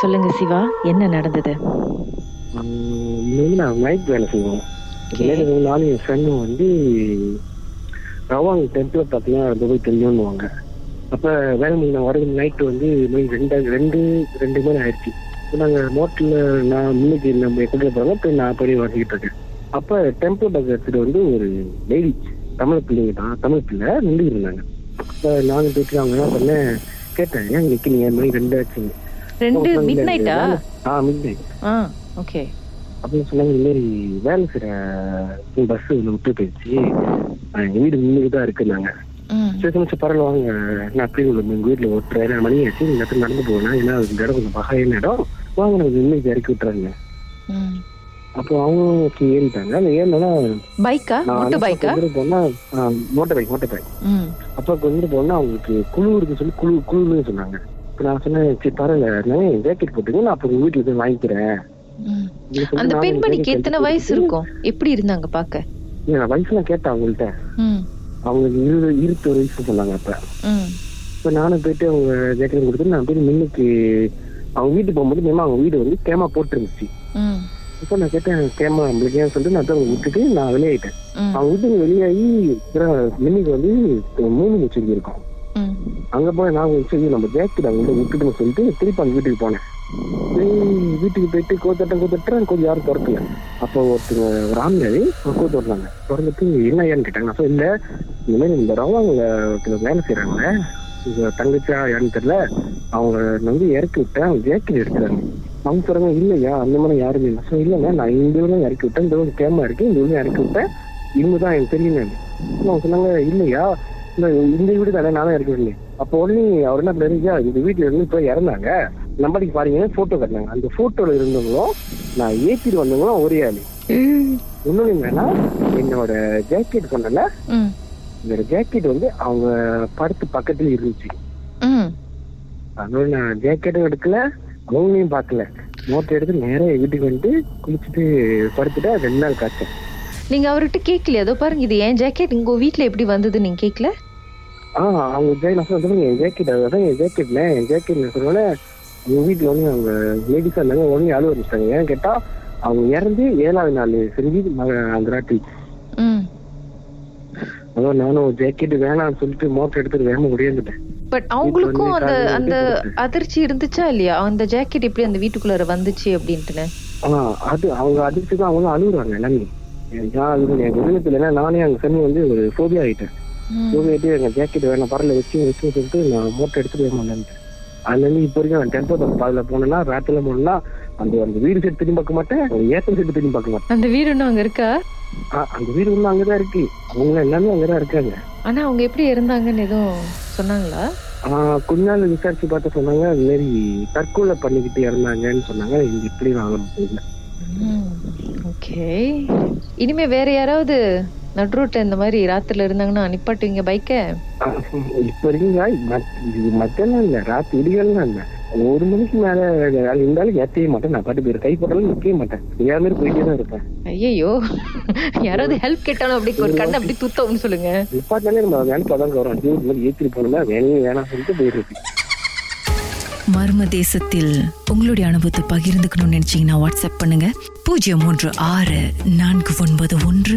சொல்லுங்க சிவா. என்ன நடந்தது? நான் நைட் வேலை செய்வோம். நேற்று நானும் என் ஃப்ரெண்டும் வந்து ரவாங் டெம்பிள் பார்த்தீங்கன்னா துபாய் தெரியும்னுவாங்க. அப்போ வேலை முடிஞ்ச வரது நைட்டு வந்து மணி ரெண்டு ரெண்டு ரெண்டு மணி ஆயிடுச்சு. இப்போ நாங்கள் மோட்டரில் நான் முன்னுக்கு நம்ம எப்படி போகிறோம் இப்போ நான் போய் வந்துக்கிட்டு இருக்கேன். அப்போ டெம்பிள் பஸ் எடுத்துகிட்டு வந்து ஒரு லேடி தமிழ் பிள்ளைங்க தான் தமிழ் பிள்ளை நின்று இருந்தாங்க. அப்போ நானும் போயிட்டு அவங்க என்ன பண்ணேன் கேட்டேன் ஏன் நிற்கிறீங்க மணி ரெண்டு ஆச்சுங்க ரெண்டு மிட் நைட்டா ஆ மிட் நைட் ஆ ஓகே அப்படின்னு சொன்னாங்க இந்த மாதிரி வேலை செய்யற பஸ் விட்டு போயிடுச்சு. ஆஹ் எங்க வீடு முன்னுக்கு தான் இருக்குன்னாங்க ம். சரி சமைச்சு பரவாயில்ல வாங்க. நான் அப்படி உள்ள உங்க வீட்டுல ஒரு ஏழு மணி ஆச்சு. இந்த இடத்துல நடந்து போகலாம். ஏன்னா இந்த இடம் கொஞ்சம் பகையான இடம்? வாங்க எனக்கு இன்னைக்கு இறக்கி விட்டுறாங்க. அப்போ அவங்க ஏறிட்டாங்க. அந்த ஏறினா பைக்கா நான் மோட்டர் பைக்கா போனா மோட்டர் பைக் மோட்டர் பைக் அப்போ கொஞ்சம் போனா அவங்களுக்கு குழு இருக்கு சொல்லி குழு குழுன்னு சொன்னாங்க. நான் சொன்னேன் சரி பரவாயில்ல நான் ஜாக்கெட் போட்டுங்க நான் அப்போ உங்க வீட்டுல போய் வாங்கிக்கிறேன். அந்த பெண்மணிக்கு எத்தனை வயசு இருக்கும்? எப்படி இருந்தாங்க பாக்க? வயசுலாம் கேட்டேன் அவங்கள்ட்ட. அவங்களுக்கு இருபது இருபத்தொரு வயசு சொன்னாங்க அப்ப. இப்போ நானும் போயிட்டு அவங்க ஜாக்கெட் கொடுத்துட்டு நான் போய் மின்னுக்கு அவங்க வீட்டுக்கு போகும்போது மேமா அவங்க வீடு வந்து கேமா போட்டுருந்துச்சு. இப்போ நான் கேட்டேன் கேமா நம்மளுக்கு ஏன்? சொல்லிட்டு நான் தான் விட்டுட்டு நான் வெளியாயிட்டேன் அவங்க வீட்டுக்கு வெளியாகி மின்னுக்கு வந்து மூணு முச்செடி இருக்கும் அங்க போய் நான் சரி நம்ம ஜாக்கெட் அவங்க வீட்டுல விட்டுட்டுன்னு சொல்லிட்டு திருப்பி அந்த வீட்டுக்கு போனேன். வீட்டுக்கு போயிட்டு கோத்தட்டம் கோத்தட்டுறேன் கொஞ்சம் யாரும் திறக்கல. அப்போ ஒருத்தங்க ஒரு கூத்து கோத்து விடுறாங்க திறந்துட்டு என்ன ஏன்னு கேட்டாங்க? நான் இல்ல இந்த மாதிரி இந்த ரவாங்க அவங்க வேலை செய்யறாங்க தங்கச்சா தங்கச்சியா யாருன்னு தெரியல. அவங்க வந்து இறக்கி விட்டேன் அவங்க ஜாக்கெட் எடுக்கிறாங்க அவங்க சொல்றாங்க இல்லையா? அந்த மாதிரி யாருமே? இல்லை So, இல்லைங்க நான் இந்த ஊர்ல இறக்கி விட்டேன். இந்த ஊர் கேமா இருக்கு. இந்த ஊர்ல இறக்கி விட்டேன். இவங்க தான் எனக்கு தெரியும். அவங்க சொன்னாங்க இல்லையா? இந்த இந்த வீடு தானே நானும் இறக்கி விடலையே அப்போ உடனே அவர் என்ன தெரிஞ்சா இந்த வீட்டுல இருந்து இப்போ இறந்தாங்க. நம்படிக்கு பாருங்க போட்டோ கட்டினாங்க. அந்த போட்டோல இருந்தவங்களும் நான் ஏத்திட்டு வந்தவங்களும் ஒரே ஆளு. இன்னொன்னு என்னன்னா என்னோட ஜாக்கெட் சொன்னல இந்த ஜாக்கெட் வந்து அவங்க படுத்து பக்கத்துல இருந்துச்சு. ம். அதோட நான் ஜாக்கெட்டும் எடுக்கல அவங்களையும் பார்க்கல. நோட்டை எடுத்து நேரா வீட்டுக்கு வந்துட்டு குளிச்சுட்டு படுத்துட்டு ரெண்டு நாள் காய்ச்சேன் நீங்க அவர்கிட்ட கேட்கலையா அதோ பாருங்க இது என் ஜாக்கெட் உங்க வீட்ல எப்படி வந்தது நீங்க கேட்கல ஆ அவங்க ஜெய் நான் சொல்றேன் என் ஜாக்கெட் அதான் என் ஜாக்கெட்ல என் ஜாக்கெட் சொன்னோன்னே அவங்க வீட்டுல வந்து அவங்க லேடிஸா இருந்தாங்க உடனே அழுவ ஆரம்பிச்சிட்டாங்க. ஏன்னு கேட்டா அவங்க இறந்து ஏழாவது நாள் செஞ்சு அந்த ம். அதான் நானும் ஜாக்கெட் வேணாம்னு சொல்லிட்டு மோட்டர் எடுத்துட்டு வேகமா முடியாந்துட்டேன் பட் அவங்களுக்கும் அந்த அந்த அதிர்ச்சி இருந்துச்சா இல்லையா? அந்த ஜாக்கெட் எப்படி அந்த வீட்டுக்குள்ளார வந்துச்சு அப்படின்ட்டுன்னு? அது அவங்க அதிர்ச்சி தான் அவங்களும் அழுகுறாங்க எல்லாமே. நான் அழுகுறேன் என் குடும்பத்துல ஏன்னா நானே அங்க சென்று வந்து ஒரு சோபியா ஆயிட்டேன். ஆயிட்டு எங்க ஜாக்கெட் வேணாம் பரல வச்சு வச்சு சொல்லிட்டு நான் மோட்டர் எடுத்துட்டு வேகமா வந்துட்டேன் அதுல இருந்து இப்போ வரைக்கும் நான் டெம்போ பஸ் பாதையில போனேன்னா ராத்திரில போனேன்னா அந்த அந்த வீடு சைடு திரும்பி பார்க்க மாட்டேன். ஒரு ஏத்தம் சைடு திரும்பி பார்க்க மாட்டேன். அந்த வீடு இன்னும் அங்க இருக்கா? அந்த வீடு ஒன்றும் அங்கதான் இருக்கு. அவங்க எல்லாமே அங்கதான் இருக்காங்க. ஆனா அவங்க எப்படி இருந்தாங்கன்னு எதுவும் சொன்னாங்களா? கொஞ்ச நாள் விசாரிச்சு பார்த்து சொன்னாங்க. அது மாதிரி தற்கொலை பண்ணிக்கிட்டு இறந்தாங்கன்னு சொன்னாங்க. இது இப்படி நான் ஓகே இனிமே வேற யாராவது நடுரோட்ல இந்த மாதிரி ராத்திரில இருந்தாங்கன்னா நிப்பாட்டுவீங்க பைக்க இப்ப இருக்கீங்க இது மத்தியானம் இல்ல ராத்திரி விடிகாலாம் இல்ல. ஒரு மணிக்கு மேல இருந்தாலும் ஏற்றவே மாட்டேன். நான் பாட்டு போயிரு கை போட்டாலும் நிக்கவே மாட்டேன். இதே மாதிரி போயிட்டே தான் இருப்பேன். ஐயோ யாராவது ஹெல்ப் கேட்டாலும் அப்படி ஒரு கண்ணை அப்படி துத்தம்னு சொல்லுங்க. நிப்பாட்டாலே நம்ம நினைப்பா தான் வரும் இது மாதிரி ஏற்றிட்டு போனோம்னா வேலையே வேணாம் சொல்லிட்டு போயிருக்கு மர்ம தேசத்தில் உங்களுடைய அனுபவத்தை பகிர்ந்துக்கணும்னு நினைச்சீங்கன்னா வாட்ஸ்அப் பண்ணுங்க. பூஜ்ஜியம் மூன்று ஆறு நான்கு ஒன்பது ஒன்று